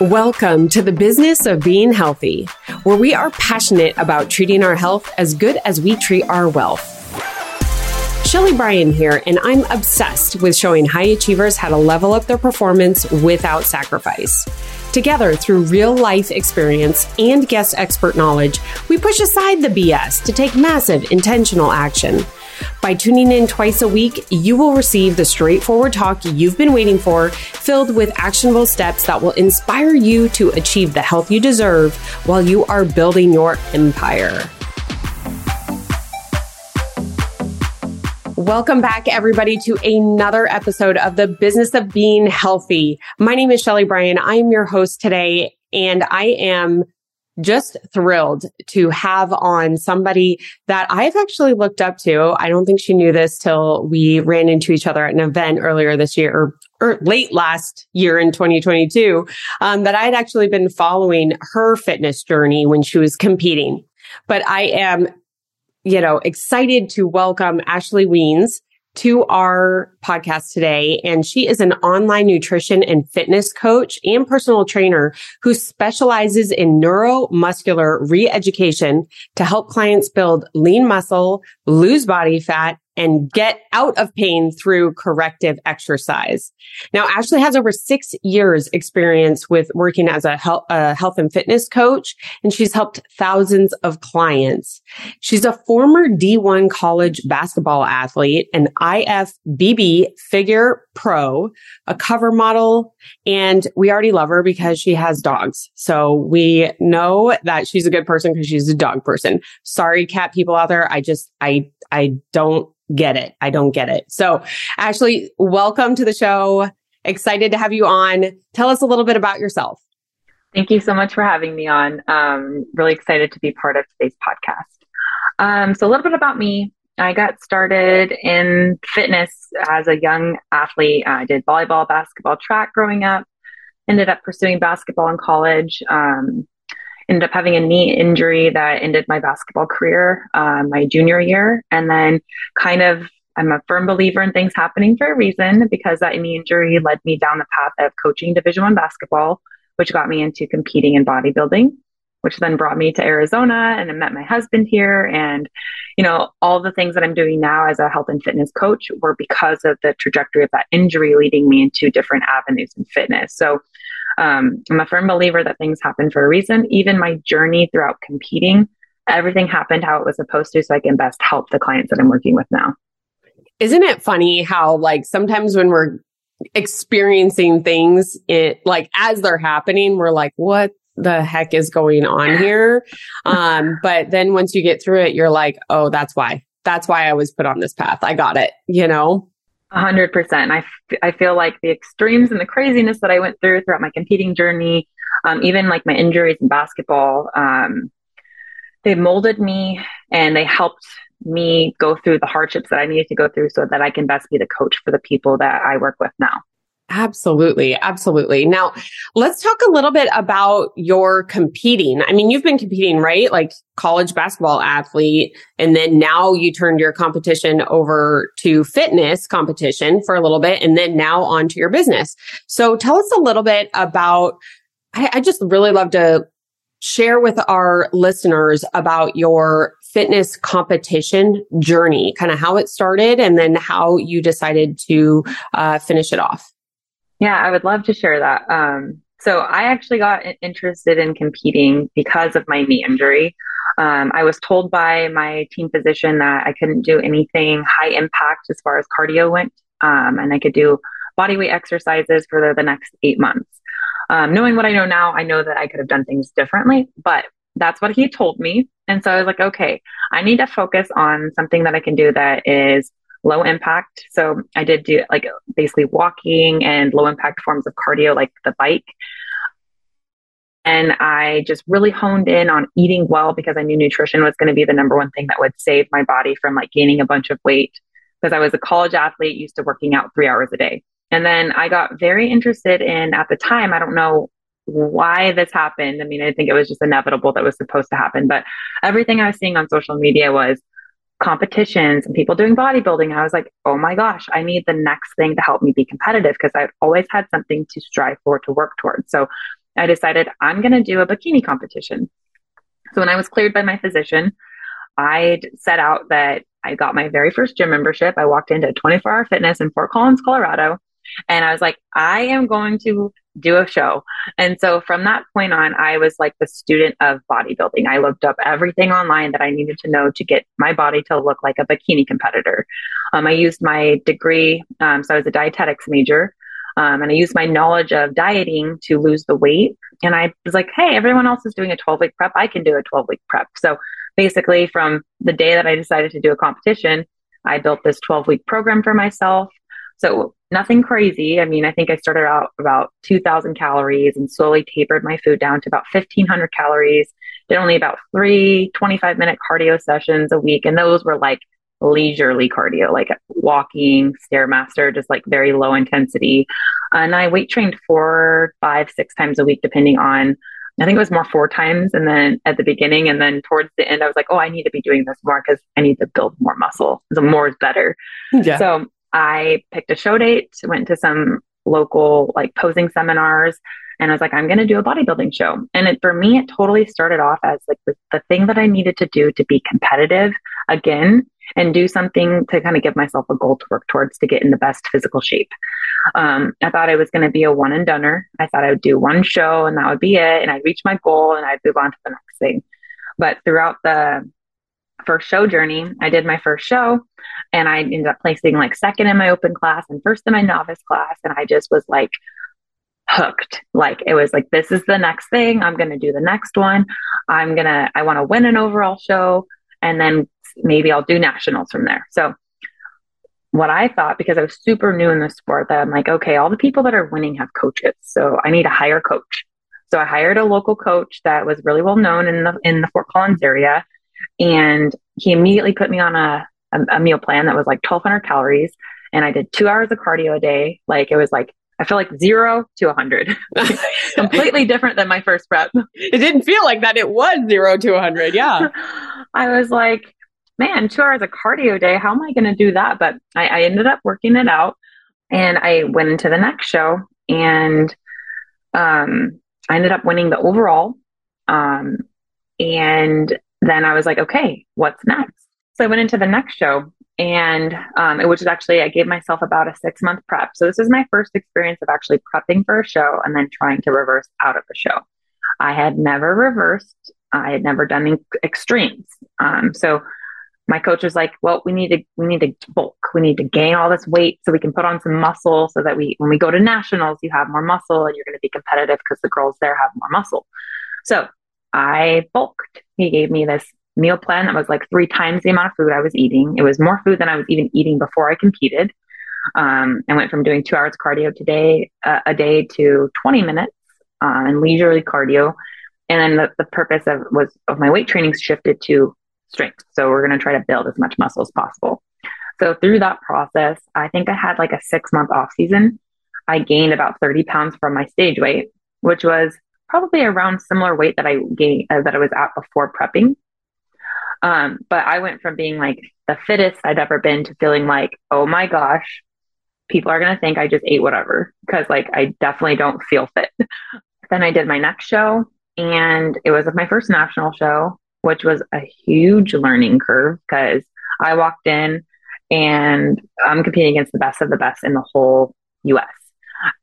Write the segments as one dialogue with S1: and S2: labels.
S1: Welcome to the business of being healthy, where we are passionate about treating our health as good as we treat our wealth. Sheley Bryan here, and I'm obsessed with showing high achievers how to level up their performance without sacrifice. Together, through real life experience and guest expert knowledge, we push aside the BS to take massive intentional action. By tuning in twice a week, you will receive the straightforward talk you've been waiting for, filled with actionable steps that will inspire you to achieve the health you deserve while you are building your empire. Welcome back, everybody, to another episode of the Business of Being Healthy. My name is Sheley Bryan. I am your host today, and I am just thrilled to have on somebody that I've actually looked up to. I don't think she knew this till we ran into each other at an event earlier this year or, or late last year in 2022, um, that I had actually been following her fitness journey when she was competing. But I am, you know, excited to welcome Ashley Wiens to our podcast today. And she is an online nutrition and fitness coach and personal trainer who specializes in neuromuscular re-education to help clients build lean muscle, lose body fat, and get out of pain through corrective exercise. Now, Ashley has over six years experience with working as a health, health and fitness coach, and she's helped thousands of clients. She's a former D1 college basketball athlete, an IFBB figure pro, a cover model, and we already love her because she has dogs. So we know that she's a good person because she's a dog person. Sorry, cat people out there. I just, I, I don't get it. I don't get it. So, Ashley, welcome to the show. Excited to have you on. Tell us a little bit about yourself.
S2: Thank you so much for having me on. Um, really excited to be part of today's podcast. Um, so, a little bit about me. I got started in fitness as a young athlete. I did volleyball, basketball, track growing up. Ended up pursuing basketball in college. Um, ended up having a knee injury that ended my basketball career uh, my junior year. And then kind of, I'm a firm believer in things happening for a reason because that knee injury led me down the path of coaching Division One basketball, which got me into competing in bodybuilding which then brought me to Arizona and I met my husband here. And, you know, all the things that I'm doing now as a health and fitness coach were because of the trajectory of that injury leading me into different avenues in fitness. So um, I'm a firm believer that things happen for a reason. Even my journey throughout competing, everything happened how it was supposed to, so I can best help the clients that I'm working with now.
S1: Isn't it funny how, like, sometimes when we're experiencing things, it like as they're happening, we're like, what the heck is going on here? Um, but then once you get through it, you're like, oh, that's why. That's why I was put on this path. I got it, you know?
S2: A hundred percent. I, f- I feel like the extremes and the craziness that I went through throughout my competing journey, um, even like my injuries in basketball, um, they molded me and they helped me go through the hardships that I needed to go through so that I can best be the coach for the people that I work with now.
S1: Absolutely. Absolutely. Now let's talk a little bit about your competing. I mean, you've been competing, right? Like college basketball athlete. And then now you turned your competition over to fitness competition for a little bit and then now onto your business. So tell us a little bit about, I, I just really love to share with our listeners about your fitness competition journey, kind of how it started and then how you decided to uh, finish it off.
S2: Yeah, I would love to share that. Um, so I actually got interested in competing because of my knee injury. Um, I was told by my team physician that I couldn't do anything high impact as far as cardio went, um, and I could do body weight exercises for the, the next eight months. Um, knowing what I know now, I know that I could have done things differently, but that's what he told me. And so I was like, okay, I need to focus on something that I can do that is low impact. So I did do like basically walking and low impact forms of cardio, like the bike. And I just really honed in on eating well because I knew nutrition was going to be the number one thing that would save my body from like gaining a bunch of weight. Because I was a college athlete, used to working out three hours a day. And then I got very interested in, at the time, I don't know why this happened. I mean, I think it was just inevitable that was supposed to happen. But everything I was seeing on social media was competitions and people doing bodybuilding. I was like, oh my gosh, I need the next thing to help me be competitive because I've always had something to strive for, to work towards. So I decided I'm going to do a bikini competition. So when I was cleared by my physician, I set out that I got my very first gym membership. I walked into 24 hour fitness in Fort Collins, Colorado. And I was like, I am going to do a show. And so from that point on, I was like the student of bodybuilding. I looked up everything online that I needed to know to get my body to look like a bikini competitor. Um, I used my degree. Um, so I was a dietetics major. Um, and I used my knowledge of dieting to lose the weight. And I was like, hey, everyone else is doing a 12 week prep. I can do a 12 week prep. So basically, from the day that I decided to do a competition, I built this 12 week program for myself. So nothing crazy. I mean, I think I started out about 2000 calories and slowly tapered my food down to about 1500 calories. Did only about three 25 minute cardio sessions a week. And those were like leisurely cardio, like walking, stairmaster, just like very low intensity. And I weight trained four, five, six times a week, depending on. I think it was more four times, and then at the beginning, and then towards the end, I was like, "Oh, I need to be doing this more because I need to build more muscle. The more is better." Yeah. So I picked a show date, went to some local like posing seminars, and I was like, I'm going to do a bodybuilding show. And it, for me, it totally started off as like the, the thing that I needed to do to be competitive again and do something to kind of give myself a goal to work towards to get in the best physical shape. Um, I thought I was going to be a one and doneer. I thought I would do one show and that would be it. And I'd reach my goal and I'd move on to the next thing. But throughout the first show journey, I did my first show and I ended up placing like second in my open class and first in my novice class. And I just was like, hooked. Like it was like, this is the next thing. I'm going to do the next one. I'm going to, I want to win an overall show. And then maybe I'll do nationals from there. So what I thought, because I was super new in the sport, that I'm like, okay, all the people that are winning have coaches. So I need to hire a coach. So I hired a local coach that was really well known in the in the Fort Collins area. And he immediately put me on a, a, a meal plan that was like 1200 calories. And I did two hours of cardio a day. Like it was like I feel like zero to 100. Completely different than my first prep.
S1: It didn't feel like that. It was zero to 100. Yeah.
S2: I was like, man, two hours of cardio a day. How am I going to do that? But I, I ended up working it out and I went into the next show and um, I ended up winning the overall. Um, and then I was like, okay, what's next? So I went into the next show and um, it was actually, I gave myself about a six month prep. So this is my first experience of actually prepping for a show and then trying to reverse out of the show. I had never reversed. I had never done extremes. Um, so my coach was like, well, we need to, we need to bulk. We need to gain all this weight so we can put on some muscle so that we, when we go to nationals, you have more muscle and you're going to be competitive because the girls there have more muscle. So I bulked. He gave me this meal plan that was like three times the amount of food I was eating. It was more food than I was even eating before I competed. Um, I went from doing two hours cardio today uh, a day to 20 minutes uh, and leisurely cardio. And then the, the purpose of was of my weight training shifted to strength. So we're going to try to build as much muscle as possible. So through that process, I think I had like a six month off season. I gained about 30 pounds from my stage weight, which was probably around similar weight that I gained uh, that I was at before prepping. Um, but I went from being like the fittest I'd ever been to feeling like, oh my gosh, people are going to think I just ate whatever because like I definitely don't feel fit. then I did my next show and it was my first national show which was a huge learning curve because I walked in and I'm competing against the best of the best in the whole US.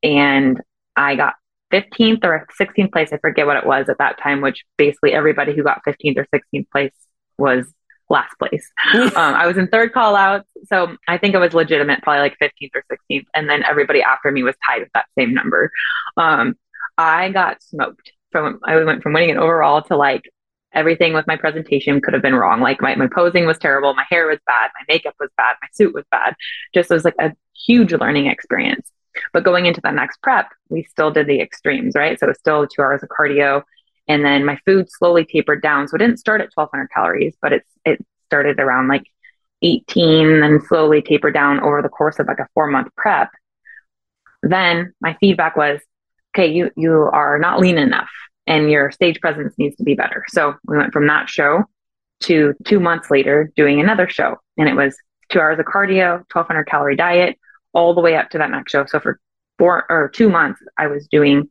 S2: And I got 15th or 16th place. I forget what it was at that time, which basically everybody who got 15th or 16th place was last place. um, I was in third call out. So I think it was legitimate, probably like 15th or 16th. And then everybody after me was tied with that same number. Um, I got smoked from, I went from winning an overall to like everything with my presentation could have been wrong. Like my, my posing was terrible. My hair was bad. My makeup was bad. My suit was bad. Just it was like a huge learning experience. But going into the next prep, we still did the extremes, right? So it was still two hours of cardio. And then my food slowly tapered down. So it didn't start at 1200 calories, but it's, it started around like 18 and slowly tapered down over the course of like a four month prep. Then my feedback was, okay, you, you are not lean enough and your stage presence needs to be better. So we went from that show to two months later doing another show. And it was two hours of cardio, 1200 calorie diet, all the way up to that next show. So for four or two months, I was doing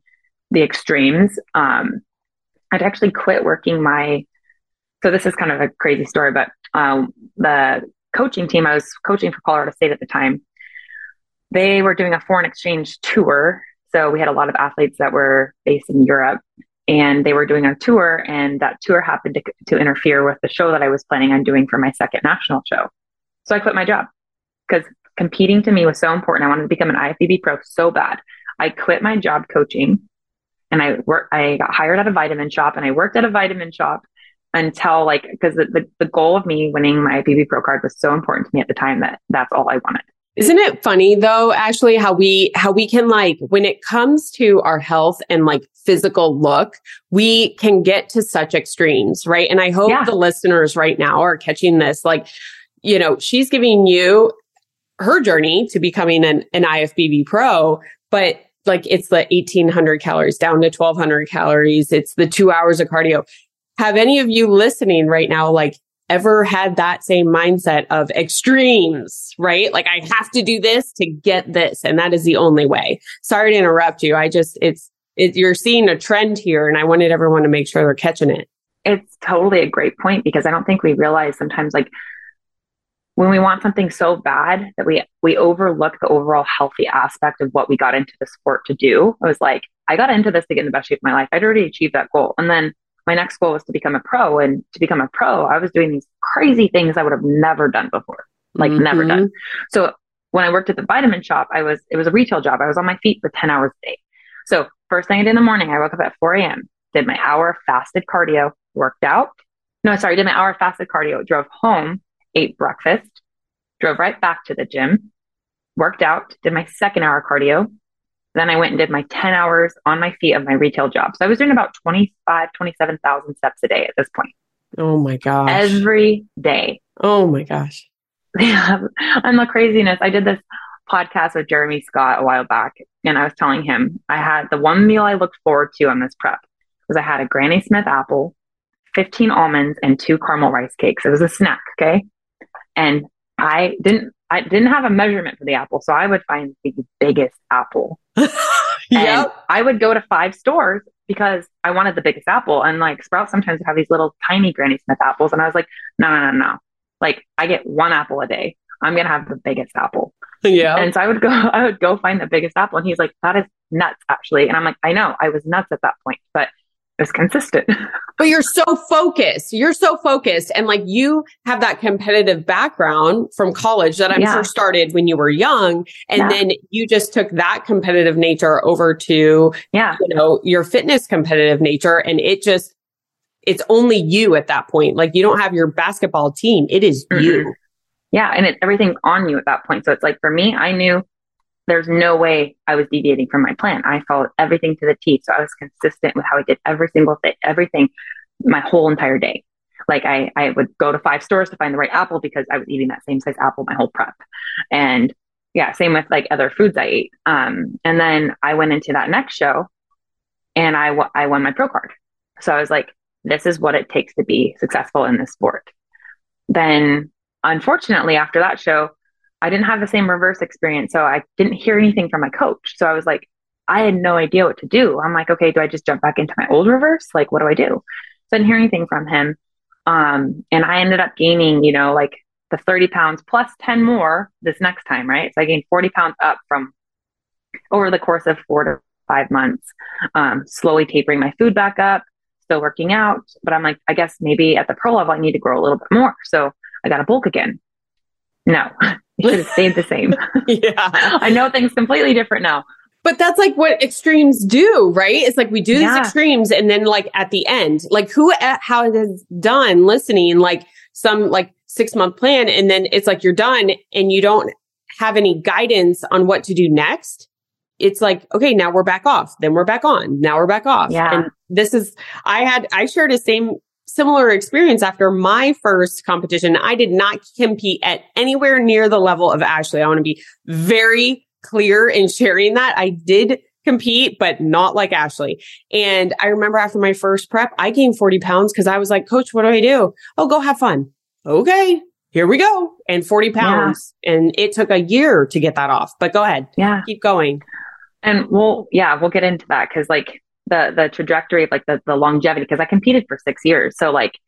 S2: the extremes. Um, I'd actually quit working my, so this is kind of a crazy story, but um, the coaching team, I was coaching for Colorado State at the time. They were doing a foreign exchange tour. So we had a lot of athletes that were based in Europe and they were doing a tour and that tour happened to, to interfere with the show that I was planning on doing for my second national show. So I quit my job because competing to me was so important. I wanted to become an IFBB pro so bad. I quit my job coaching and I work, I got hired at a vitamin shop and I worked at a vitamin shop until like, because the, the, the, goal of me winning my IFBB pro card was so important to me at the time that that's all I wanted.
S1: Isn't it funny though, Ashley, how we, how we can like, when it comes to our health and like physical look, we can get to such extremes, right? And I hope yeah. the listeners right now are catching this. Like, you know, she's giving you her journey to becoming an, an IFBB pro, but like it's the 1800 calories down to 1200 calories. It's the two hours of cardio. Have any of you listening right now, like ever had that same mindset of extremes, right? Like I have to do this to get this. And that is the only way. Sorry to interrupt you. I just, it's, it, you're seeing a trend here and I wanted everyone to make sure they're catching it.
S2: It's totally a great point because I don't think we realize sometimes like when we want something so bad that we we overlook the overall healthy aspect of what we got into the sport to do. I was like, I got into this to get in the best shape of my life. I'd already achieved that goal. And then my next goal was to become a pro. And to become a pro, I was doing these crazy things I would have never done before. Like mm-hmm. never done. So when I worked at the vitamin shop, I was it was a retail job. I was on my feet for 10 hours a day. So first thing I did in the morning, I woke up at 4 a.m., did my hour fasted cardio, worked out. No, sorry, did my hour fasted cardio, drove home, ate breakfast, drove right back to the gym, worked out, did my second hour cardio. Then I went and did my 10 hours on my feet of my retail job. So I was doing about 25, 27,000 steps a day at this point.
S1: Oh my gosh.
S2: Every day.
S1: Oh my gosh. Yeah.
S2: And the craziness, I did this podcast with Jeremy Scott a while back, and I was telling him I had the one meal I looked forward to on this prep was I had a Granny Smith apple, 15 almonds, and two caramel rice cakes. It was a snack, okay? And I didn't I didn't have a measurement for the apple, so I would find the biggest apple. yeah. I would go to five stores because I wanted the biggest apple. And like Sprout sometimes have these little tiny Granny Smith apples. And I was like, no, no, no, no. Like I get one apple a day. I'm gonna have the biggest apple.
S1: Yeah.
S2: And so I would go, I would go find the biggest apple. And he's like, that is nuts, actually. And I'm like, I know, I was nuts at that point, but was consistent.
S1: but you're so focused. You're so focused. And like you have that competitive background from college that I'm yeah. sure started when you were young. And yeah. then you just took that competitive nature over to,
S2: yeah.
S1: you know, your fitness competitive nature. And it just, it's only you at that point. Like you don't have your basketball team. It is mm-hmm. you.
S2: Yeah. And it's everything on you at that point. So it's like for me, I knew there's no way I was deviating from my plan. I followed everything to the T. So I was consistent with how I did every single thing, everything my whole entire day. Like I, I would go to five stores to find the right apple because I was eating that same size apple my whole prep. And yeah, same with like other foods I ate. Um, and then I went into that next show and I, w- I won my pro card. So I was like, this is what it takes to be successful in this sport. Then unfortunately, after that show, I didn't have the same reverse experience. So I didn't hear anything from my coach. So I was like, I had no idea what to do. I'm like, okay, do I just jump back into my old reverse? Like, what do I do? So I didn't hear anything from him. Um, and I ended up gaining, you know, like the 30 pounds plus 10 more this next time, right? So I gained 40 pounds up from over the course of four to five months, um, slowly tapering my food back up, still working out. But I'm like, I guess maybe at the pro level, I need to grow a little bit more. So I got a bulk again. No, it should have stayed the same.
S1: yeah.
S2: I know things completely different now.
S1: But that's like what extremes do, right? It's like we do these yeah. extremes and then like at the end, like who uh, how has done listening like some like 6 month plan and then it's like you're done and you don't have any guidance on what to do next. It's like, okay, now we're back off. Then we're back on. Now we're back off.
S2: Yeah.
S1: And this is, I had, I shared a same similar experience after my first competition. I did not compete at anywhere near the level of Ashley. I want to be very clear in sharing that. I did compete, but not like Ashley. And I remember after my first prep, I gained 40 pounds because I was like, coach, what do I do? Oh, go have fun. Okay. Here we go. And 40 pounds. Yeah. And it took a year to get that off, but go ahead.
S2: Yeah.
S1: Keep going.
S2: And we'll, yeah, we'll get into that because like the the trajectory of like the the longevity because I competed for six years. So like,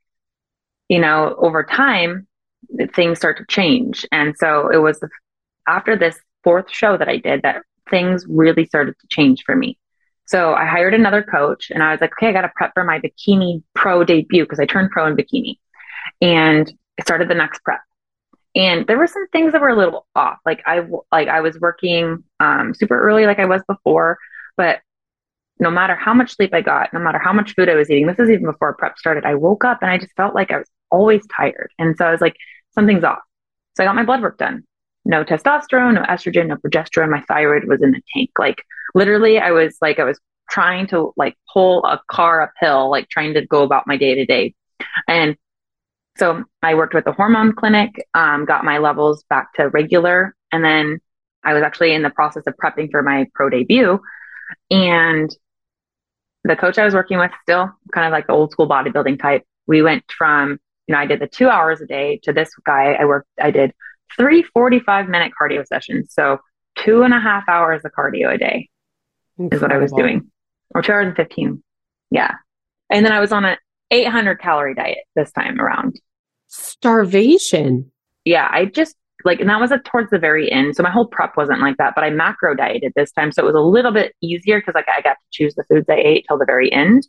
S2: you know, over time things start to change. And so it was after this fourth show that I did that things really started to change for me. So I hired another coach and I was like, okay, I got to prep for my bikini pro debut because I turned pro in bikini and I started the next prep. And there were some things that were a little off. Like I, like I was working, um, super early, like I was before, but no matter how much sleep I got, no matter how much food I was eating, this is even before prep started, I woke up and I just felt like I was always tired. And so I was like, something's off. So I got my blood work done. No testosterone, no estrogen, no progesterone. My thyroid was in the tank. Like literally, I was like, I was trying to like pull a car uphill, like trying to go about my day to day. And so I worked with the hormone clinic, um, got my levels back to regular. And then I was actually in the process of prepping for my pro debut. And the coach I was working with, still kind of like the old school bodybuilding type, we went from you know, I did the two hours a day to this guy. I worked, I did three 45 minute cardio sessions. So two and a half hours of cardio a day Incredible. is what I was doing, or two hours and 15. Yeah. And then I was on an 800 calorie diet this time around.
S1: Starvation.
S2: Yeah. I just like, and that was towards the very end. So my whole prep wasn't like that, but I macro dieted this time. So it was a little bit easier because like I got to choose the foods I ate till the very end.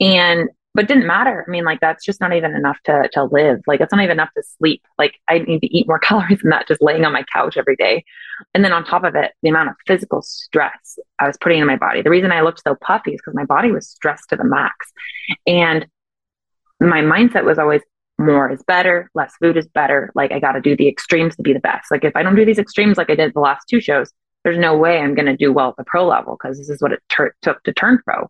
S2: And but didn't matter. I mean, like that's just not even enough to to live. Like it's not even enough to sleep. Like I need to eat more calories than that just laying on my couch every day. And then on top of it, the amount of physical stress I was putting in my body. The reason I looked so puffy is because my body was stressed to the max. And my mindset was always more is better, less food is better. Like I got to do the extremes to be the best. Like if I don't do these extremes like I did the last two shows, there's no way I'm going to do well at the pro level because this is what it ter- took to turn pro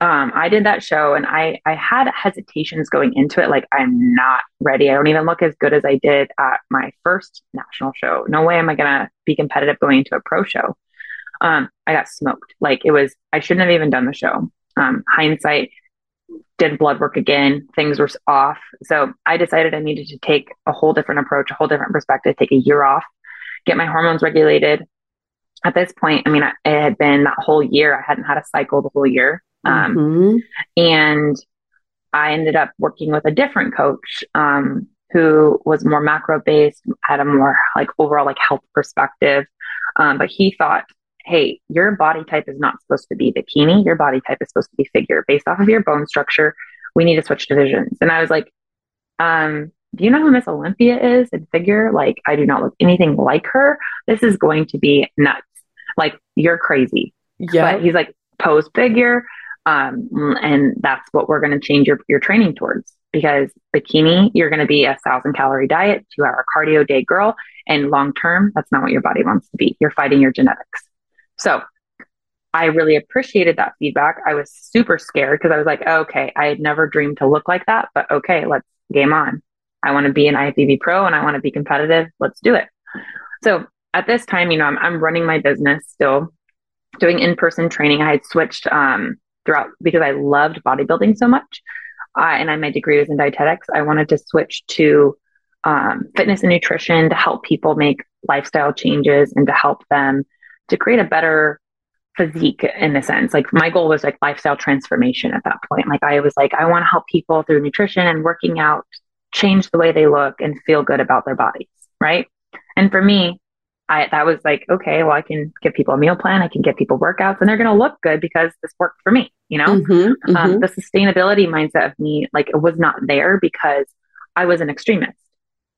S2: um, I did that show and I, I had hesitations going into it. Like, I'm not ready. I don't even look as good as I did at my first national show. No way am I going to be competitive going into a pro show. Um, I got smoked. Like, it was, I shouldn't have even done the show. Um, hindsight, did blood work again. Things were off. So I decided I needed to take a whole different approach, a whole different perspective, take a year off, get my hormones regulated. At this point, I mean, it had been that whole year. I hadn't had a cycle the whole year. Um, mm-hmm. And I ended up working with a different coach um, who was more macro based, had a more like overall like health perspective. Um, but he thought, hey, your body type is not supposed to be bikini. Your body type is supposed to be figure based off of your bone structure. We need to switch divisions. And I was like, um, do you know who Miss Olympia is in figure? Like, I do not look anything like her. This is going to be nuts. Like, you're crazy. Yeah. But he's like, pose figure, um, and that's what we're going to change your, your training towards because bikini, you're going to be a thousand calorie diet, two hour cardio day girl. And long term, that's not what your body wants to be. You're fighting your genetics. So I really appreciated that feedback. I was super scared because I was like, oh, okay, I had never dreamed to look like that, but okay, let's game on. I want to be an IFBB pro and I want to be competitive. Let's do it. So at this time, you know, I'm, I'm running my business still doing in-person training. I had switched, um, throughout because I loved bodybuilding so much. Uh, and I, my degree was in dietetics. I wanted to switch to um, fitness and nutrition to help people make lifestyle changes and to help them to create a better physique in a sense. Like my goal was like lifestyle transformation at that point. Like I was like, I want to help people through nutrition and working out change the way they look and feel good about their bodies. Right. And for me, I that was like, okay, well, I can give people a meal plan, I can give people workouts, and they're going to look good because this worked for me. You know, mm-hmm, um, mm-hmm. the sustainability mindset of me, like, it was not there because I was an extremist.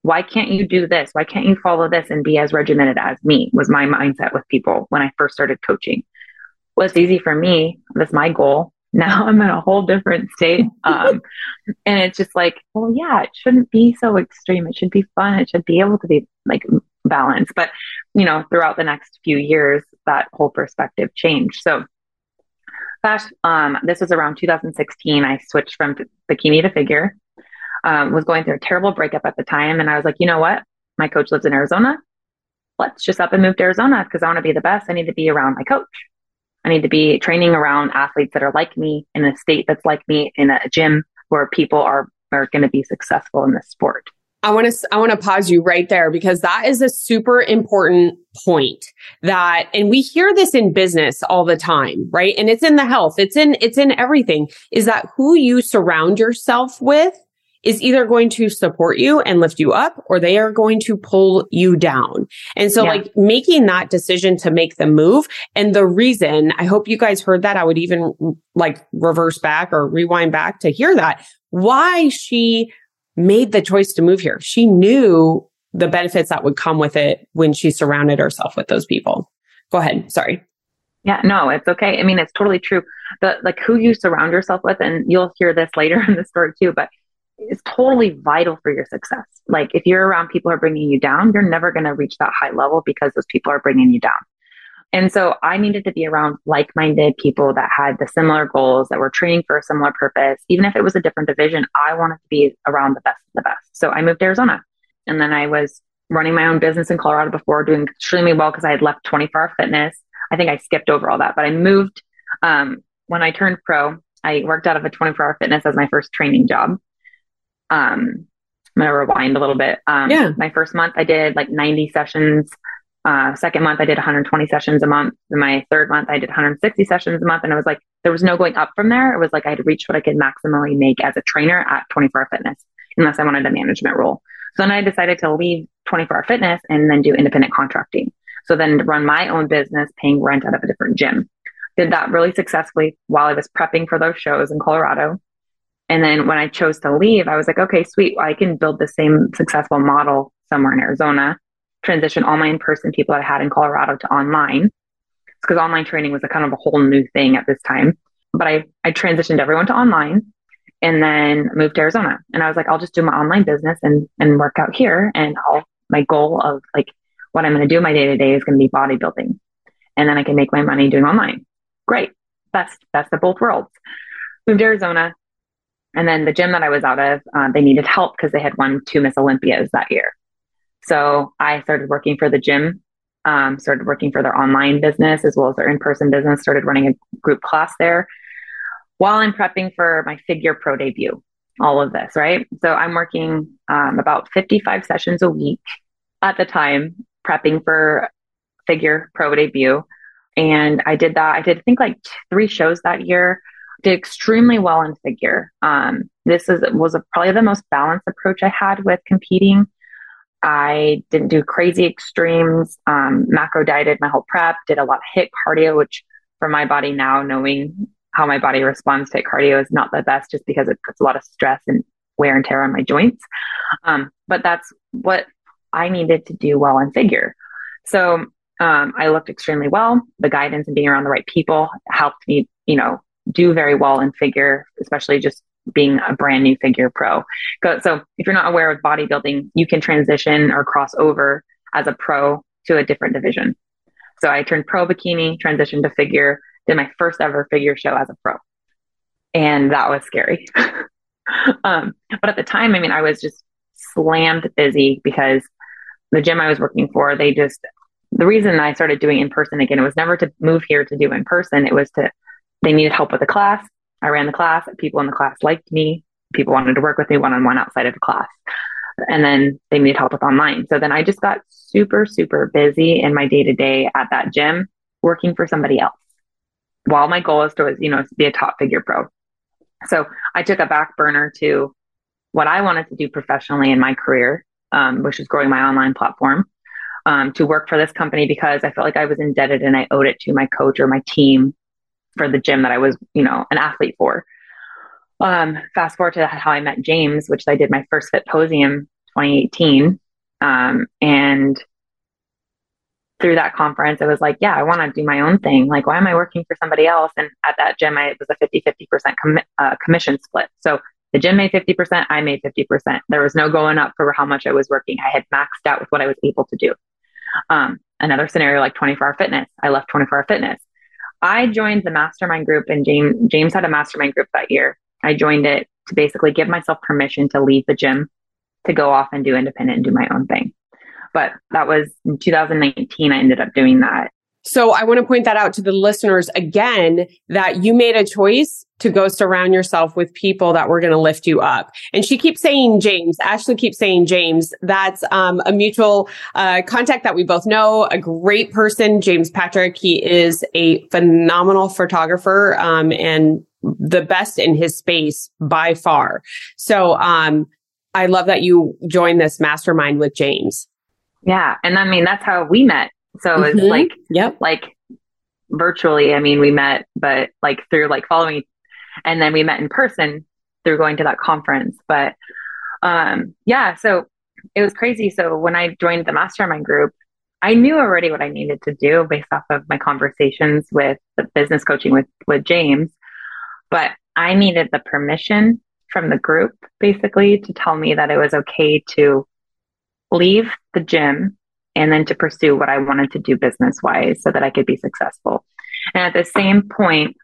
S2: Why can't you do this? Why can't you follow this and be as regimented as me? Was my mindset with people when I first started coaching. Well, it's easy for me. That's my goal. Now I'm in a whole different state. Um, and it's just like, well, yeah, it shouldn't be so extreme. It should be fun. It should be able to be like balanced. But, you know, throughout the next few years, that whole perspective changed. So, gosh, um, this was around 2016. I switched from bikini to figure. Um, was going through a terrible breakup at the time, and I was like, you know what? My coach lives in Arizona. Let's just up and move to Arizona because I want to be the best. I need to be around my coach. I need to be training around athletes that are like me in a state that's like me in a gym where people are are going to be successful in this sport.
S1: I want to, I want to pause you right there because that is a super important point that, and we hear this in business all the time, right? And it's in the health. It's in, it's in everything is that who you surround yourself with is either going to support you and lift you up or they are going to pull you down. And so yeah. like making that decision to make the move and the reason I hope you guys heard that I would even like reverse back or rewind back to hear that why she made the choice to move here. She knew the benefits that would come with it when she surrounded herself with those people. Go ahead. Sorry.
S2: Yeah, no, it's okay. I mean, it's totally true. The like who you surround yourself with, and you'll hear this later in the story too, but is totally vital for your success. Like if you're around people who are bringing you down, you're never going to reach that high level because those people are bringing you down. And so I needed to be around like minded people that had the similar goals, that were training for a similar purpose. Even if it was a different division, I wanted to be around the best of the best. So I moved to Arizona and then I was running my own business in Colorado before, doing extremely well because I had left 24 hour fitness. I think I skipped over all that, but I moved um, when I turned pro. I worked out of a 24 hour fitness as my first training job um, I'm gonna rewind a little bit. Um, yeah. My first month, I did like 90 sessions. Uh, second month, I did 120 sessions a month. In my third month, I did 160 sessions a month, and I was like there was no going up from there. It was like I had reached what I could maximally make as a trainer at 24 Hour Fitness, unless I wanted a management role. So then I decided to leave 24 Hour Fitness and then do independent contracting. So then run my own business, paying rent out of a different gym. Did that really successfully while I was prepping for those shows in Colorado. And then when I chose to leave, I was like, okay, sweet. I can build the same successful model somewhere in Arizona, transition all my in person people that I had in Colorado to online. Because online training was a kind of a whole new thing at this time. But I, I transitioned everyone to online and then moved to Arizona. And I was like, I'll just do my online business and, and work out here. And I'll, my goal of like what I'm going to do my day to day is going to be bodybuilding. And then I can make my money doing online. Great. Best, best of both worlds. Moved to Arizona, and then the gym that I was out of, uh, they needed help because they had won two Miss Olympias that year. So I started working for the gym, um, started working for their online business as well as their in person business, started running a group class there while I'm prepping for my figure pro debut. All of this, right? So I'm working um, about 55 sessions a week at the time, prepping for figure pro debut. And I did that. I did, I think, like three shows that year did extremely well in figure. Um, this is was a, probably the most balanced approach I had with competing. I didn't do crazy extremes. Um, macro dieted my whole prep. Did a lot of HIIT cardio, which for my body now, knowing how my body responds to cardio is not the best, just because it puts a lot of stress and wear and tear on my joints. Um, but that's what I needed to do well in figure. So um, I looked extremely well. The guidance and being around the right people helped me, you know, do very well in figure, especially just being a brand new figure pro. So if you're not aware of bodybuilding, you can transition or cross over as a pro to a different division. So I turned pro bikini, transitioned to figure, did my first ever figure show as a pro. And that was scary. um, but at the time, I mean, I was just slammed busy because the gym I was working for, they just, the reason I started doing in person again, it was never to move here to do in person. It was to they needed help with the class. I ran the class. People in the class liked me. People wanted to work with me one on one outside of the class. And then they needed help with online. So then I just got super, super busy in my day to day at that gym working for somebody else while my goal is to, you know, be a top figure pro. So I took a back burner to what I wanted to do professionally in my career, um, which is growing my online platform. Um, to work for this company because I felt like I was indebted and I owed it to my coach or my team for the gym that I was, you know, an athlete for. Um, fast forward to how I met James, which I did my first Fitposium 2018. Um, and through that conference, I was like, yeah, I want to do my own thing. Like, why am I working for somebody else? And at that gym, I, it was a 50 50% com- uh, commission split. So the gym made 50%, I made 50%. There was no going up for how much I was working. I had maxed out with what I was able to do. Um, another scenario like 24 hour fitness, I left 24 hour fitness. I joined the mastermind group and James James had a mastermind group that year. I joined it to basically give myself permission to leave the gym to go off and do independent and do my own thing. But that was in 2019 I ended up doing that.
S1: So I want to point that out to the listeners again that you made a choice to go surround yourself with people that were going to lift you up. And she keeps saying James. Ashley keeps saying James. That's um, a mutual uh, contact that we both know. A great person, James Patrick. He is a phenomenal photographer um, and the best in his space by far. So um, I love that you joined this mastermind with James.
S2: Yeah, and I mean that's how we met. So mm-hmm. it's like,
S1: yep,
S2: like virtually. I mean, we met, but like through like following and then we met in person through going to that conference. But um, yeah, so it was crazy. So when I joined the mastermind group, I knew already what I needed to do based off of my conversations with the business coaching with with James, but I needed the permission from the group basically to tell me that it was okay to leave the gym and then to pursue what I wanted to do business wise so that I could be successful. And at the same point,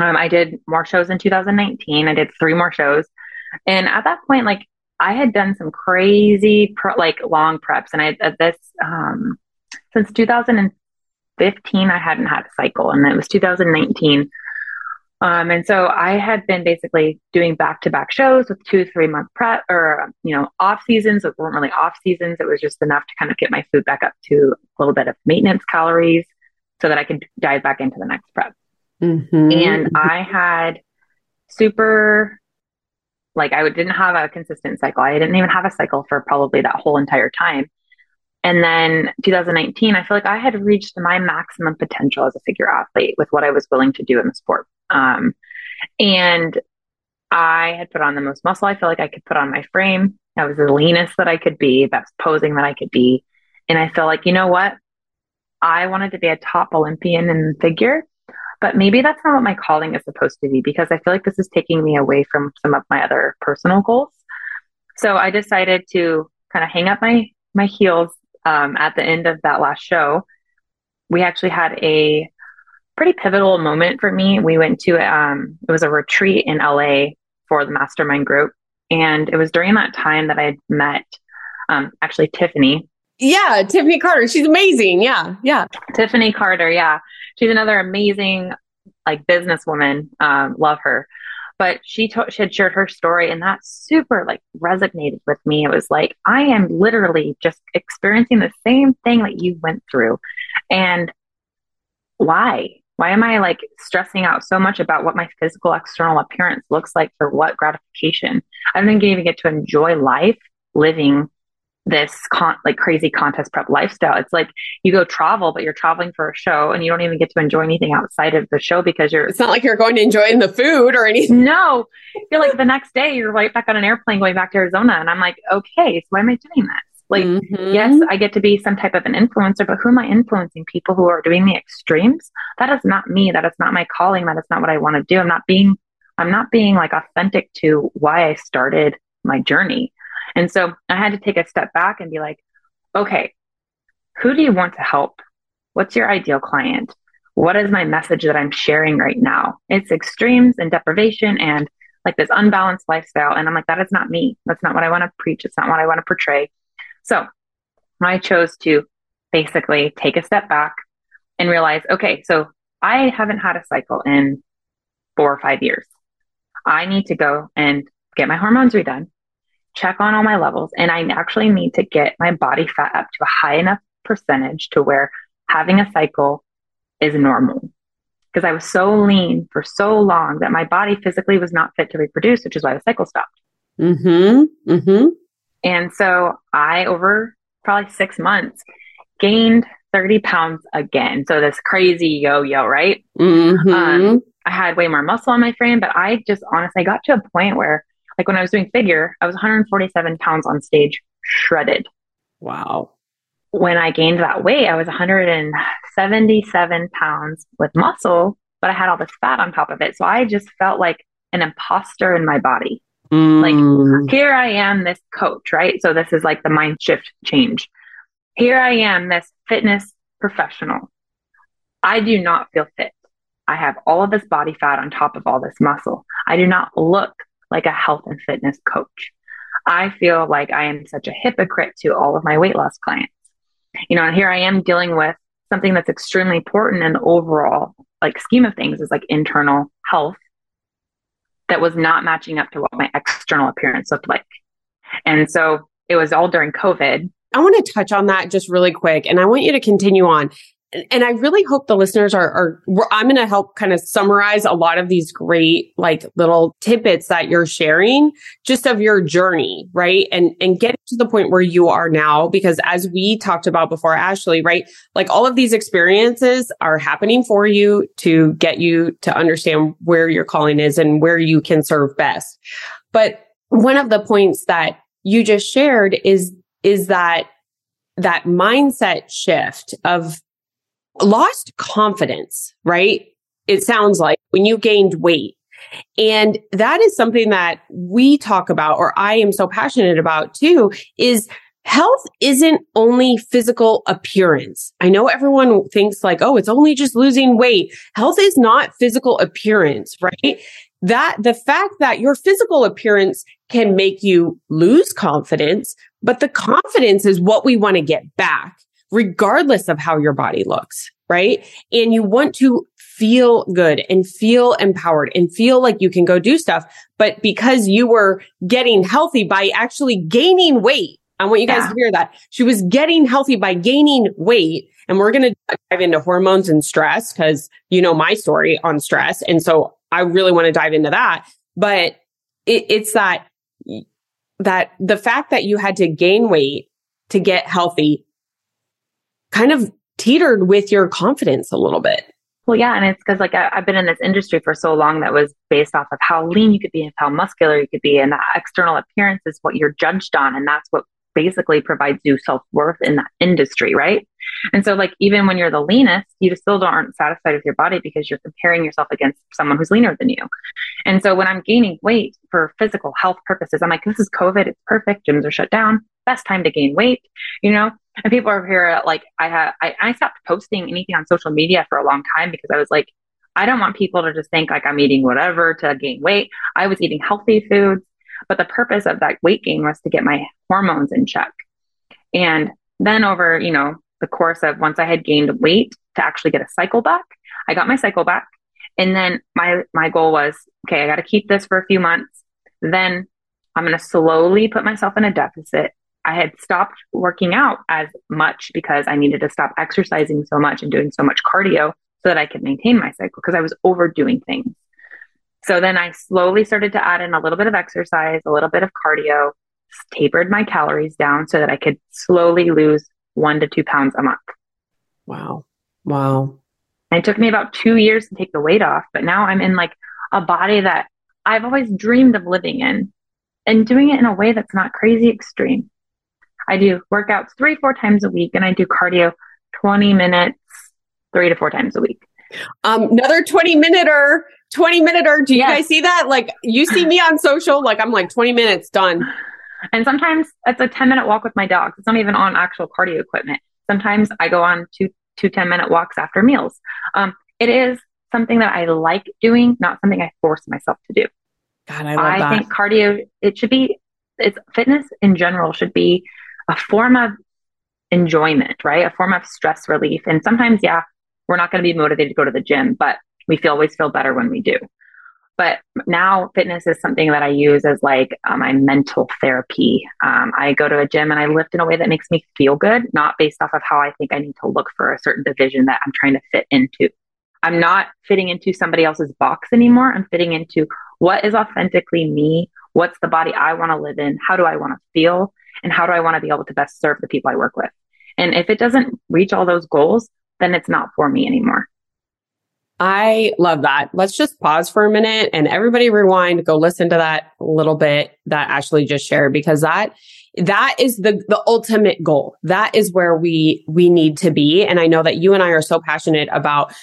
S2: um, I did more shows in 2019. I did three more shows. And at that point, like I had done some crazy, pro- like long preps. And I, at this, um, since 2015, I hadn't had a cycle. And it was 2019. Um, and so I had been basically doing back to back shows with two, three month prep or, you know, off seasons. It weren't really off seasons. It was just enough to kind of get my food back up to a little bit of maintenance calories so that I could dive back into the next prep. Mm-hmm. And I had super, like, I didn't have a consistent cycle. I didn't even have a cycle for probably that whole entire time. And then 2019, I feel like I had reached my maximum potential as a figure athlete with what I was willing to do in the sport. Um, and I had put on the most muscle I felt like I could put on my frame. I was the leanest that I could be, best posing that I could be. And I feel like, you know what? I wanted to be a top Olympian in figure. But maybe that's not what my calling is supposed to be because I feel like this is taking me away from some of my other personal goals. So I decided to kind of hang up my my heels um, at the end of that last show. We actually had a pretty pivotal moment for me. We went to um, it was a retreat in LA for the mastermind group, and it was during that time that I had met um, actually Tiffany.
S1: Yeah, Tiffany Carter. She's amazing. Yeah, yeah.
S2: Tiffany Carter. Yeah, she's another amazing like businesswoman. Um, love her. But she, to- she had shared her story and that super like resonated with me. It was like, I am literally just experiencing the same thing that you went through. And why? Why am I like stressing out so much about what my physical external appearance looks like for what gratification? I don't even get to enjoy life living this con- like crazy contest prep lifestyle. It's like you go travel, but you're traveling for a show and you don't even get to enjoy anything outside of the show because you're.
S1: It's not like you're going to enjoy the food or anything.
S2: No, you're like the next day you're right back on an airplane going back to Arizona, and I'm like, okay, so why am I doing this? Like, mm-hmm. yes, I get to be some type of an influencer, but who am I influencing? People who are doing the extremes? That is not me. That is not my calling. That is not what I want to do. I'm not being, I'm not being like authentic to why I started my journey. And so I had to take a step back and be like, okay, who do you want to help? What's your ideal client? What is my message that I'm sharing right now? It's extremes and deprivation and like this unbalanced lifestyle. And I'm like, that is not me. That's not what I want to preach. It's not what I want to portray. So I chose to basically take a step back and realize, okay, so I haven't had a cycle in four or five years. I need to go and get my hormones redone check on all my levels, and I actually need to get my body fat up to a high enough percentage to where having a cycle is normal. Because I was so lean for so long that my body physically was not fit to reproduce, which is why the cycle stopped.
S1: Mm-hmm. Mm-hmm.
S2: And so I, over probably six months, gained 30 pounds again. So this crazy yo yo, right?
S1: Mm-hmm. Um,
S2: I had way more muscle on my frame, but I just honestly got to a point where like when I was doing figure, I was 147 pounds on stage, shredded.
S1: Wow.
S2: When I gained that weight, I was 177 pounds with muscle, but I had all this fat on top of it. So I just felt like an imposter in my body. Mm. Like, here I am, this coach, right? So this is like the mind shift change. Here I am, this fitness professional. I do not feel fit. I have all of this body fat on top of all this muscle. I do not look like a health and fitness coach. I feel like I am such a hypocrite to all of my weight loss clients. You know, and here I am dealing with something that's extremely important in the overall like scheme of things is like internal health that was not matching up to what my external appearance looked like. And so it was all during COVID.
S1: I want to touch on that just really quick and I want you to continue on and I really hope the listeners are, are I'm going to help kind of summarize a lot of these great, like little tidbits that you're sharing just of your journey, right? And, and get to the point where you are now, because as we talked about before, Ashley, right? Like all of these experiences are happening for you to get you to understand where your calling is and where you can serve best. But one of the points that you just shared is, is that that mindset shift of lost confidence, right? It sounds like when you gained weight. And that is something that we talk about, or I am so passionate about too, is health isn't only physical appearance. I know everyone thinks like, oh, it's only just losing weight. Health is not physical appearance, right? That the fact that your physical appearance can make you lose confidence, but the confidence is what we want to get back regardless of how your body looks, right? And you want to feel good and feel empowered and feel like you can go do stuff. But because you were getting healthy by actually gaining weight, I want you guys yeah. to hear that. She was getting healthy by gaining weight. And we're going to dive into hormones and stress because you know my story on stress. And so I really want to dive into that. But it, it's that, that the fact that you had to gain weight to get healthy kind of teetered with your confidence a little bit.
S2: Well, yeah. And it's because like I, have been in this industry for so long that was based off of how lean you could be and how muscular you could be. And the external appearance is what you're judged on. And that's what basically provides you self worth in that industry, right? And so, like, even when you're the leanest, you still aren't satisfied with your body because you're comparing yourself against someone who's leaner than you. And so, when I'm gaining weight for physical health purposes, I'm like, this is COVID. It's perfect. Gyms are shut down. Best time to gain weight, you know? And people are here like I have I, I stopped posting anything on social media for a long time because I was like, I don't want people to just think like I'm eating whatever to gain weight. I was eating healthy foods, but the purpose of that weight gain was to get my hormones in check. And then over, you know, the course of once I had gained weight to actually get a cycle back, I got my cycle back. And then my my goal was, okay, I got to keep this for a few months. Then I'm going to slowly put myself in a deficit I had stopped working out as much because I needed to stop exercising so much and doing so much cardio so that I could maintain my cycle because I was overdoing things. So then I slowly started to add in a little bit of exercise, a little bit of cardio, tapered my calories down so that I could slowly lose one to two pounds a month.
S1: Wow. Wow.
S2: And it took me about two years to take the weight off, but now I'm in like a body that I've always dreamed of living in and doing it in a way that's not crazy extreme. I do workouts three, four times a week, and I do cardio 20 minutes, three to four times a week.
S1: Um, another 20 minute or 20 minute or do you yes. guys see that? Like you see me on social, like I'm like 20 minutes done.
S2: And sometimes it's a 10 minute walk with my dogs. It's not even on actual cardio equipment. Sometimes I go on two, two 10 minute walks after meals. Um, it is something that I like doing, not something I force myself to do.
S1: God, I love that.
S2: I think cardio, it should be, it's fitness in general should be a form of enjoyment, right? A form of stress relief. And sometimes, yeah, we're not going to be motivated to go to the gym, but we feel always feel better when we do. But now fitness is something that I use as like uh, my mental therapy. Um, I go to a gym and I lift in a way that makes me feel good, not based off of how I think I need to look for a certain division that I'm trying to fit into. I'm not fitting into somebody else's box anymore. I'm fitting into what is authentically me. What's the body I want to live in? How do I want to feel? and how do I want to be able to best serve the people I work with? And if it doesn't reach all those goals, then it's not for me anymore.
S1: I love that. Let's just pause for a minute and everybody rewind, go listen to that little bit that Ashley just shared because that that is the the ultimate goal. That is where we we need to be and I know that you and I are so passionate about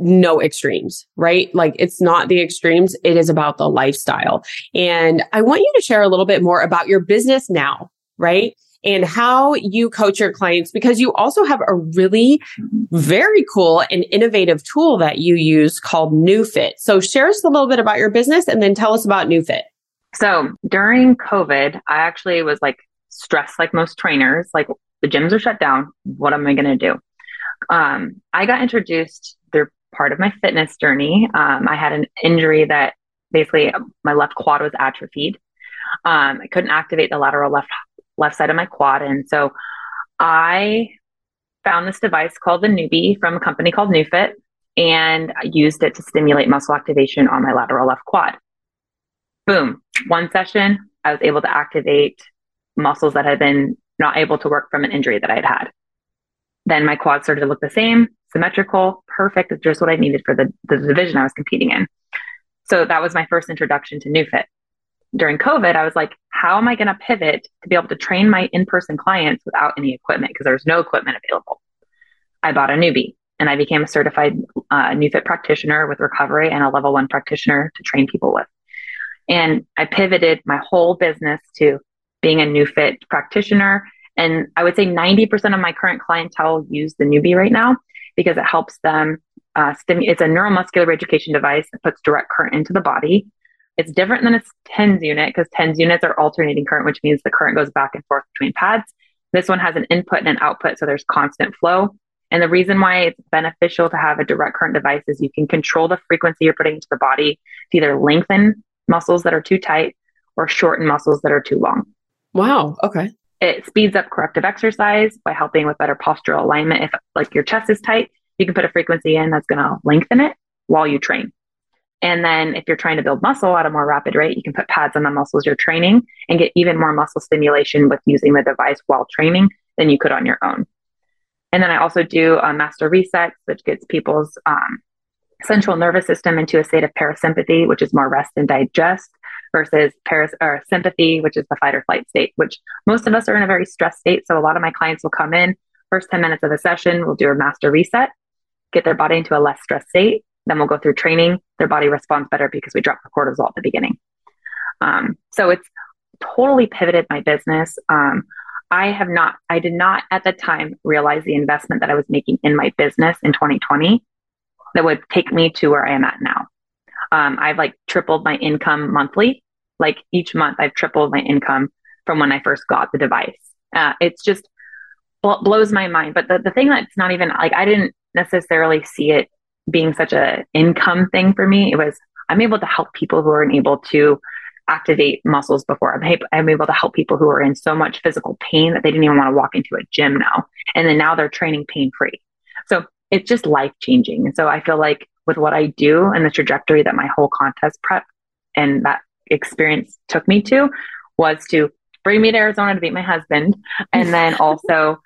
S1: no extremes, right? Like it's not the extremes. It is about the lifestyle. And I want you to share a little bit more about your business now right? And how you coach your clients because you also have a really very cool and innovative tool that you use called NeuFit. So share us a little bit about your business and then tell us about NeuFit.
S2: So during COVID, I actually was like stressed like most trainers, like the gyms are shut down. What am I going to do? Um, I got introduced through part of my fitness journey. Um, I had an injury that basically my left quad was atrophied. Um, I couldn't activate the lateral left left side of my quad, and so I found this device called the Neubie from a company called NeuFit and I used it to stimulate muscle activation on my lateral left quad. Boom. One session, I was able to activate muscles that had been not able to work from an injury that I'd had. Then my quad started to look the same, symmetrical, perfect, just what I needed for the, the division I was competing in. So that was my first introduction to NeuFit. During COVID, I was like, how am I going to pivot to be able to train my in person clients without any equipment? Because there's no equipment available. I bought a Neubie and I became a certified uh, NeuFit practitioner with recovery and a level one practitioner to train people with. And I pivoted my whole business to being a NeuFit practitioner. And I would say 90% of my current clientele use the Neubie right now because it helps them. Uh, it's a neuromuscular reeducation device that puts direct current into the body. It's different than a TENS unit because TENS units are alternating current, which means the current goes back and forth between pads. This one has an input and an output, so there's constant flow. And the reason why it's beneficial to have a direct current device is you can control the frequency you're putting into the body to either lengthen muscles that are too tight or shorten muscles that are too long.
S1: Wow. Okay.
S2: It speeds up corrective exercise by helping with better postural alignment. If like your chest is tight, you can put a frequency in that's going to lengthen it while you train. And then if you're trying to build muscle at a more rapid rate, you can put pads on the muscles you're training and get even more muscle stimulation with using the device while training than you could on your own. And then I also do a master reset, which gets people's um, central nervous system into a state of parasympathy, which is more rest and digest, versus paras- or sympathy, which is the fight or flight state, which most of us are in a very stressed state. So a lot of my clients will come in, first 10 minutes of a session, we'll do a master reset, get their body into a less stressed state. Then we'll go through training. Their body responds better because we drop the cortisol at the beginning. Um, so it's totally pivoted my business. Um, I have not, I did not at the time realize the investment that I was making in my business in 2020 that would take me to where I am at now. Um, I've like tripled my income monthly. Like each month, I've tripled my income from when I first got the device. Uh, it's just bl- blows my mind. But the, the thing that's not even like, I didn't necessarily see it being such a income thing for me. It was, I'm able to help people who aren't able to activate muscles before. I'm, I'm able to help people who are in so much physical pain that they didn't even want to walk into a gym now. And then now they're training pain free. So it's just life changing. And so I feel like with what I do and the trajectory that my whole contest prep and that experience took me to was to bring me to Arizona to meet my husband and then also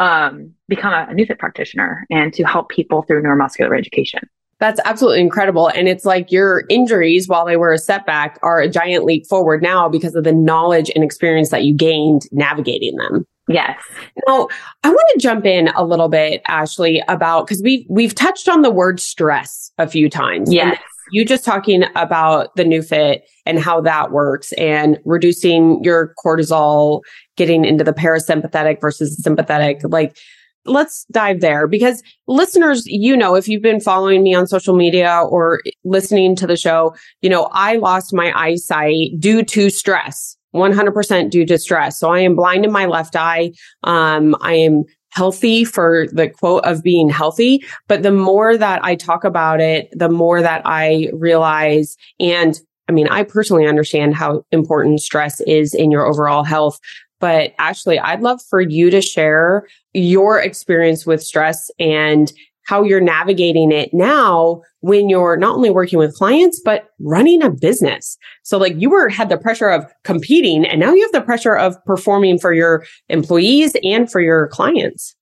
S2: um, become a, a NeuFit practitioner and to help people through neuromuscular education.
S1: That's absolutely incredible. And it's like your injuries, while they were a setback, are a giant leap forward now because of the knowledge and experience that you gained navigating them.
S2: Yes.
S1: Now, I want to jump in a little bit, Ashley, about because we've we've touched on the word stress a few times.
S2: Yes.
S1: You just talking about the NeuFit and how that works and reducing your cortisol, getting into the parasympathetic versus sympathetic. Like let's dive there because listeners, you know, if you've been following me on social media or listening to the show, you know, I lost my eyesight due to stress. 100% due to stress. So I am blind in my left eye. Um, I am healthy for the quote of being healthy. But the more that I talk about it, the more that I realize and I mean, I personally understand how important stress is in your overall health. But Ashley, I'd love for you to share your experience with stress and how you're navigating it now when you're not only working with clients, but running a business. So like you were had the pressure of competing and now you have the pressure of performing for your employees and for your clients.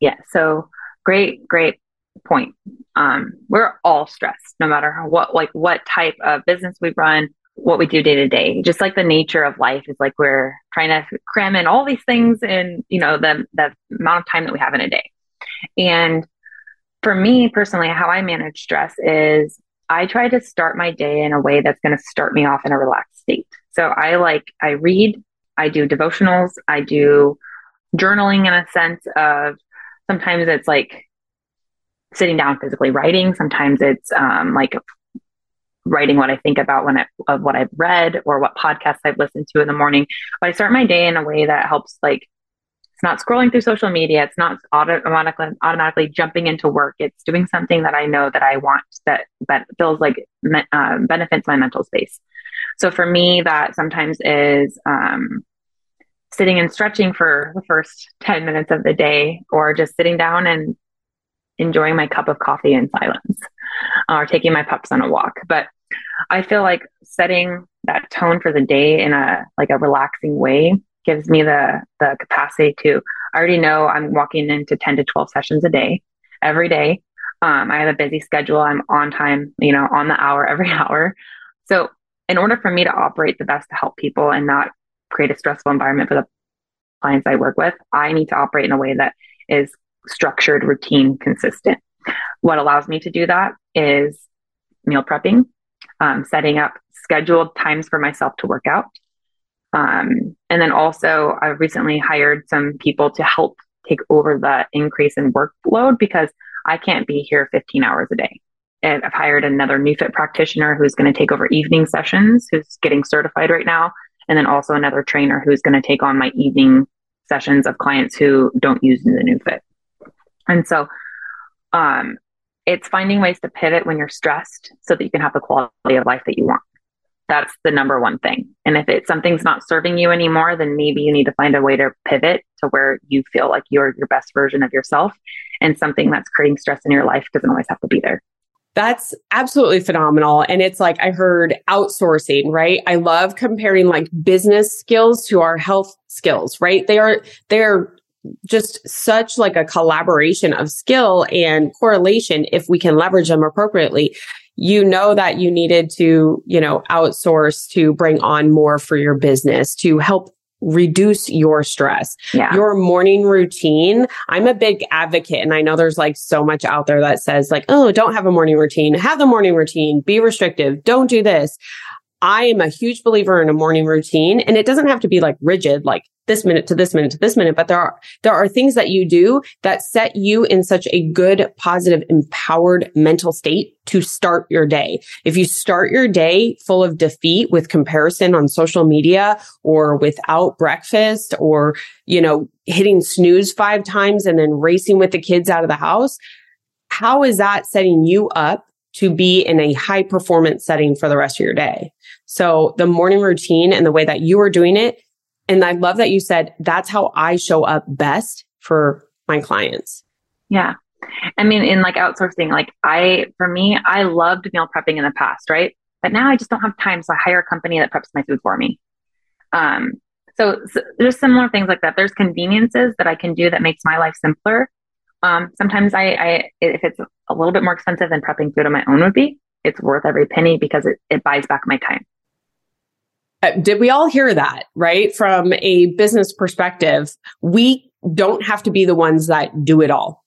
S2: Yeah. So great, great point. Um, we're all stressed no matter what, like what type of business we run, what we do day to day. Just like the nature of life is like we're trying to cram in all these things in, you know, the the amount of time that we have in a day. And for me personally, how I manage stress is I try to start my day in a way that's going to start me off in a relaxed state. So I like I read, I do devotionals, I do journaling in a sense of sometimes it's like sitting down physically writing, sometimes it's um, like writing what I think about when I, of what I've read or what podcasts I've listened to in the morning. But I start my day in a way that helps like It's not scrolling through social media. It's not automatically automatically jumping into work. It's doing something that I know that I want that that feels like uh, benefits my mental space. So for me, that sometimes is um, sitting and stretching for the first 10 minutes of the day or just sitting down and enjoying my cup of coffee in silence or taking my pups on a walk. But I feel like setting that tone for the day in a like a relaxing way gives me the the capacity to I already know I'm walking into 10 to 12 sessions a day every day. Um, I have a busy schedule. I'm on time, you know, on the hour every hour. So in order for me to operate the best to help people and not create a stressful environment for the clients I work with, I need to operate in a way that is structured, routine, consistent. What allows me to do that is meal prepping, um, setting up scheduled times for myself to work out. Um, and then also, I've recently hired some people to help take over the increase in workload because I can't be here 15 hours a day. And I've hired another NeuFit practitioner who's going to take over evening sessions, who's getting certified right now. And then also another trainer who's going to take on my evening sessions of clients who don't use the NeuFit. And so, um, it's finding ways to pivot when you're stressed so that you can have the quality of life that you want. That's the number one thing. And if it's something's not serving you anymore, then maybe you need to find a way to pivot to where you feel like you're your best version of yourself. And something that's creating stress in your life doesn't always have to be there.
S1: That's absolutely phenomenal. And it's like I heard outsourcing, right? I love comparing like business skills to our health skills, right? They are, they're just such like a collaboration of skill and correlation if we can leverage them appropriately you know that you needed to you know outsource to bring on more for your business to help reduce your stress. Yeah. your morning routine i'm a big advocate and i know there's like so much out there that says like oh don't have a morning routine. Have the morning routine. Be restrictive. Don't do this I am a huge believer in a morning routine and it doesn't have to be like rigid, like this minute to this minute to this minute, but there are, there are things that you do that set you in such a good, positive, empowered mental state to start your day. If you start your day full of defeat with comparison on social media or without breakfast or, you know, hitting snooze five times and then racing with the kids out of the house, how is that setting you up to be in a high performance setting for the rest of your day. So the morning routine and the way that you are doing it. And I love that you said that's how I show up best for my clients.
S2: Yeah. I mean, in like outsourcing, like I, for me, I loved meal prepping in the past, right? But now I just don't have time. So I hire a company that preps my food for me. Um, so, so there's similar things like that. There's conveniences that I can do that makes my life simpler. Um, sometimes I, I, if it's a little bit more expensive than prepping food on my own would be, it's worth every penny because it, it buys back my time.
S1: Uh, did we all hear that, right? From a business perspective, we don't have to be the ones that do it all.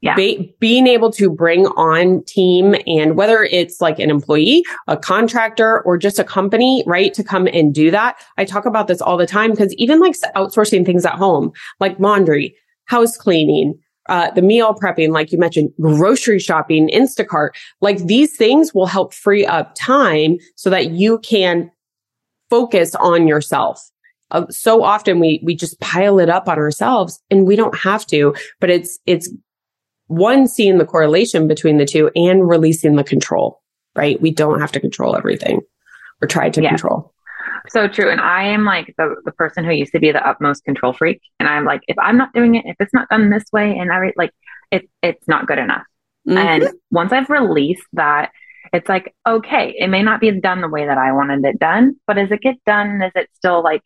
S1: Yeah. Be, being able to bring on team and whether it's like an employee, a contractor, or just a company, right? To come and do that. I talk about this all the time because even like outsourcing things at home, like laundry, house cleaning, uh, the meal prepping, like you mentioned, grocery shopping, Instacart, like these things will help free up time so that you can focus on yourself. Uh, so often we, we just pile it up on ourselves and we don't have to, but it's, it's one, seeing the correlation between the two and releasing the control, right? We don't have to control everything or try to yeah. control.
S2: So true. And I am like the, the person who used to be the utmost control freak. And I'm like, if I'm not doing it, if it's not done this way, and I like it, it's not good enough. Mm-hmm. And once I've released that, it's like, okay, it may not be done the way that I wanted it done, but as it gets done, is it still like,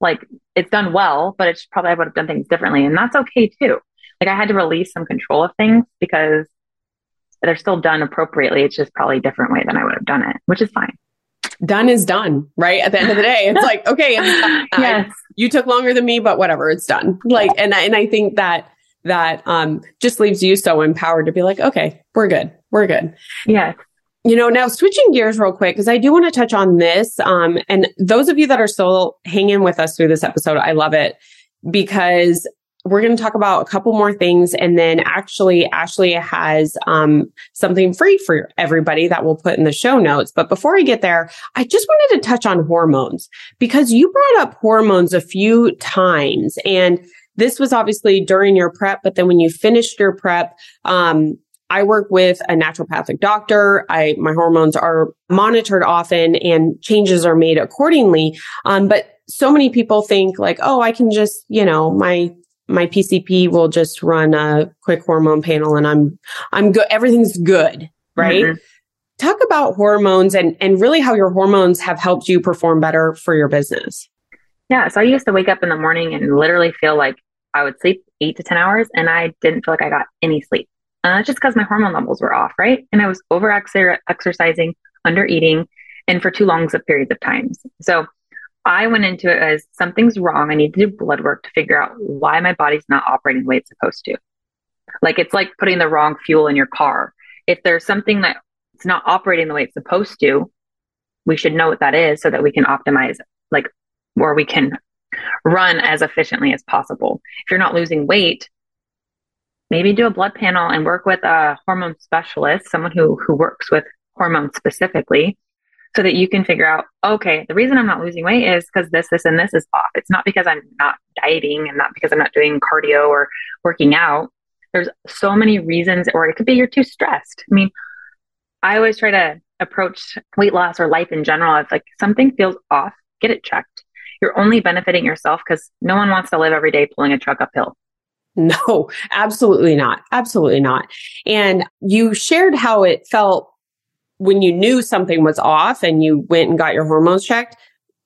S2: like it's done well, but it's probably I would have done things differently. And that's okay too. Like I had to release some control of things because they're still done appropriately. It's just probably a different way than I would have done it, which is fine
S1: done is done, right? At the end of the day, it's like, okay, yes. I, you took longer than me, but whatever, it's done. Like, and and I think that that um just leaves you so empowered to be like, okay, we're good, we're good.
S2: Yeah.
S1: You know, now switching gears real quick, because I do want to touch on this. Um, and those of you that are still hanging with us through this episode, I love it because we're going to talk about a couple more things. And then actually, Ashley has um, something free for everybody that we'll put in the show notes. But before I get there, I just wanted to touch on hormones because you brought up hormones a few times. And this was obviously during your prep, but then when you finished your prep, um, I work with a naturopathic doctor. I, my hormones are monitored often and changes are made accordingly. Um, but so many people think like, oh, I can just, you know, my, my PCP will just run a quick hormone panel and I'm, I'm good. Everything's good. Right. Mm-hmm. Talk about hormones and, and really how your hormones have helped you perform better for your business.
S2: Yeah. So I used to wake up in the morning and literally feel like I would sleep eight to 10 hours and I didn't feel like I got any sleep. Uh, just because my hormone levels were off, right? And I was over exercising, under eating, and for too long periods of times. So I went into it as something's wrong. I need to do blood work to figure out why my body's not operating the way it's supposed to. Like it's like putting the wrong fuel in your car. If there's something that it's not operating the way it's supposed to, we should know what that is so that we can optimize, like, or we can run as efficiently as possible. If you're not losing weight, maybe do a blood panel and work with a hormone specialist, someone who, who works with hormones specifically, so that you can figure out, okay, the reason I'm not losing weight is because this, this, and this is off. It's not because I'm not dieting and not because I'm not doing cardio or working out. There's so many reasons, or it could be you're too stressed. I mean, I always try to approach weight loss or life in general as like something feels off, get it checked. You're only benefiting yourself because no one wants to live every day pulling a truck uphill.
S1: No, absolutely not. Absolutely not. And you shared how it felt when you knew something was off and you went and got your hormones checked.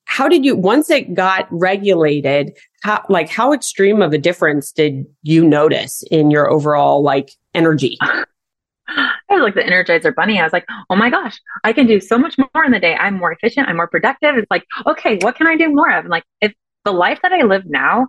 S1: How did you, once it got regulated, how, like, how extreme of a difference did you notice in your overall, like, energy?
S2: I was like the Energizer Bunny. I was like, oh my gosh, I can do so much more in the day. I'm more efficient. I'm more productive. It's like, okay, what can I do more of? And like, if the life that I live now,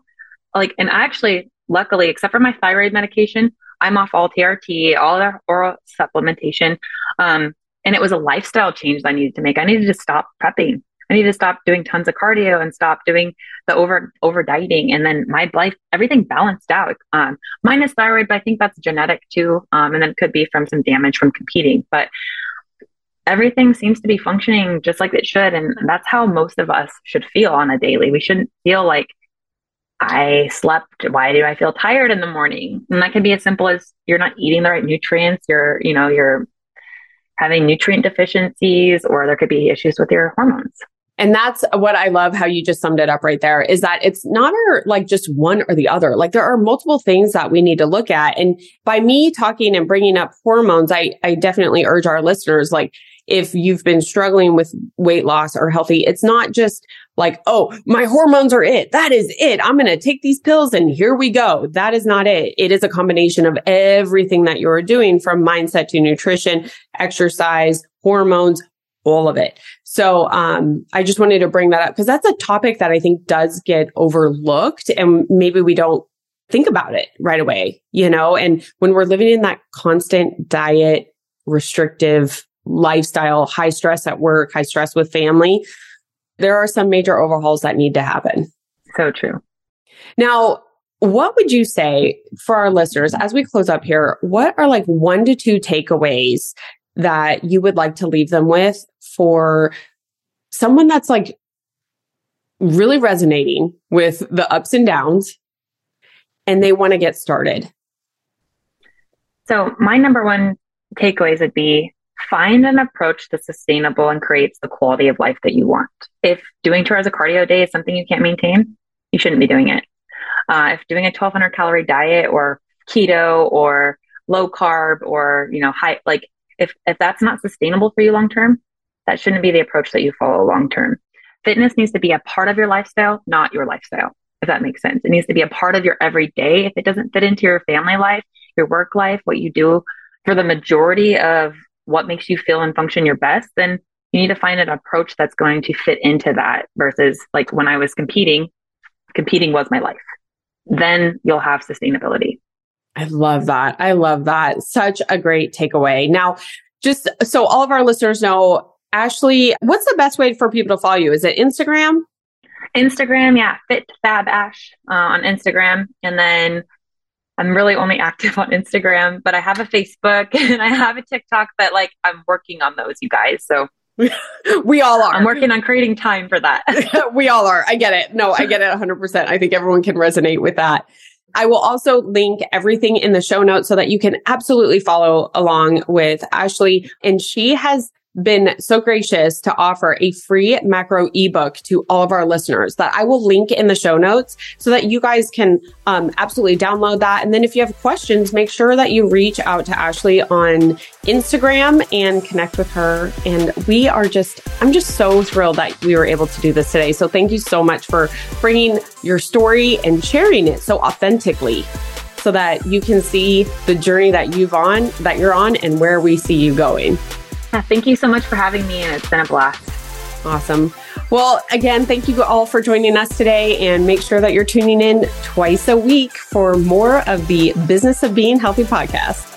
S2: like, and I actually, luckily, except for my thyroid medication, I'm off all TRT, all the oral supplementation. Um, and it was a lifestyle change that I needed to make. I needed to stop prepping. I needed to stop doing tons of cardio and stop doing the over over dieting. And then my life, everything balanced out. Um, minus thyroid, but I think that's genetic too. Um, and then it could be from some damage from competing. But everything seems to be functioning just like it should. And that's how most of us should feel on a daily. We shouldn't feel like I slept. Why do I feel tired in the morning? And that can be as simple as you're not eating the right nutrients. You're, you know, you're having nutrient deficiencies, or there could be issues with your hormones.
S1: And that's what I love how you just summed it up right there is that it's not our, like just one or the other. Like there are multiple things that we need to look at. And by me talking and bringing up hormones, I, I definitely urge our listeners, like, if you've been struggling with weight loss or healthy, it's not just like, oh, my hormones are it. That is it. I'm going to take these pills and here we go. That is not it. It is a combination of everything that you're doing from mindset to nutrition, exercise, hormones, all of it. So, um, I just wanted to bring that up because that's a topic that I think does get overlooked and maybe we don't think about it right away, you know, and when we're living in that constant diet restrictive lifestyle, high stress at work, high stress with family, there are some major overhauls that need to happen.
S2: So true.
S1: Now, what would you say for our listeners as we close up here? What are like one to two takeaways that you would like to leave them with for someone that's like really resonating with the ups and downs and they want to get started?
S2: So, my number one takeaways would be find an approach that's sustainable and creates the quality of life that you want. If doing two hours of cardio a day is something you can't maintain, you shouldn't be doing it. Uh, if doing a 1200 calorie diet or keto or low carb or, you know, high, like if, if that's not sustainable for you long term, that shouldn't be the approach that you follow long term. Fitness needs to be a part of your lifestyle, not your lifestyle, if that makes sense. It needs to be a part of your everyday. If it doesn't fit into your family life, your work life, what you do for the majority of what makes you feel and function your best, then you need to find an approach that's going to fit into that versus like when I was competing, competing was my life. Then you'll have sustainability.
S1: I love that. I love that. Such a great takeaway. Now, just so all of our listeners know, Ashley, what's the best way for people to follow you? Is it Instagram?
S2: Instagram, yeah, Fit Fab Ash uh, on Instagram, and then I'm really only active on Instagram, but I have a Facebook and I have a TikTok but like I'm working on those, you guys. So
S1: we all are.
S2: I'm working on creating time for that.
S1: we all are. I get it. No, I get it 100%. I think everyone can resonate with that. I will also link everything in the show notes so that you can absolutely follow along with Ashley. And she has been so gracious to offer a free macro ebook to all of our listeners that I will link in the show notes so that you guys can um, absolutely download that. And then if you have questions, make sure that you reach out to Ashley on Instagram and connect with her. And we are just, I'm just so thrilled that we were able to do this today. So thank you so much for bringing your story and sharing it so authentically so that you can see the journey that you've on, that you're on and where we see you going.
S2: Thank you so much for having me, and it's been a blast.
S1: Awesome. Well, again, thank you all for joining us today, and make sure that you're tuning in twice a week for more of the Business of Being Healthy podcast.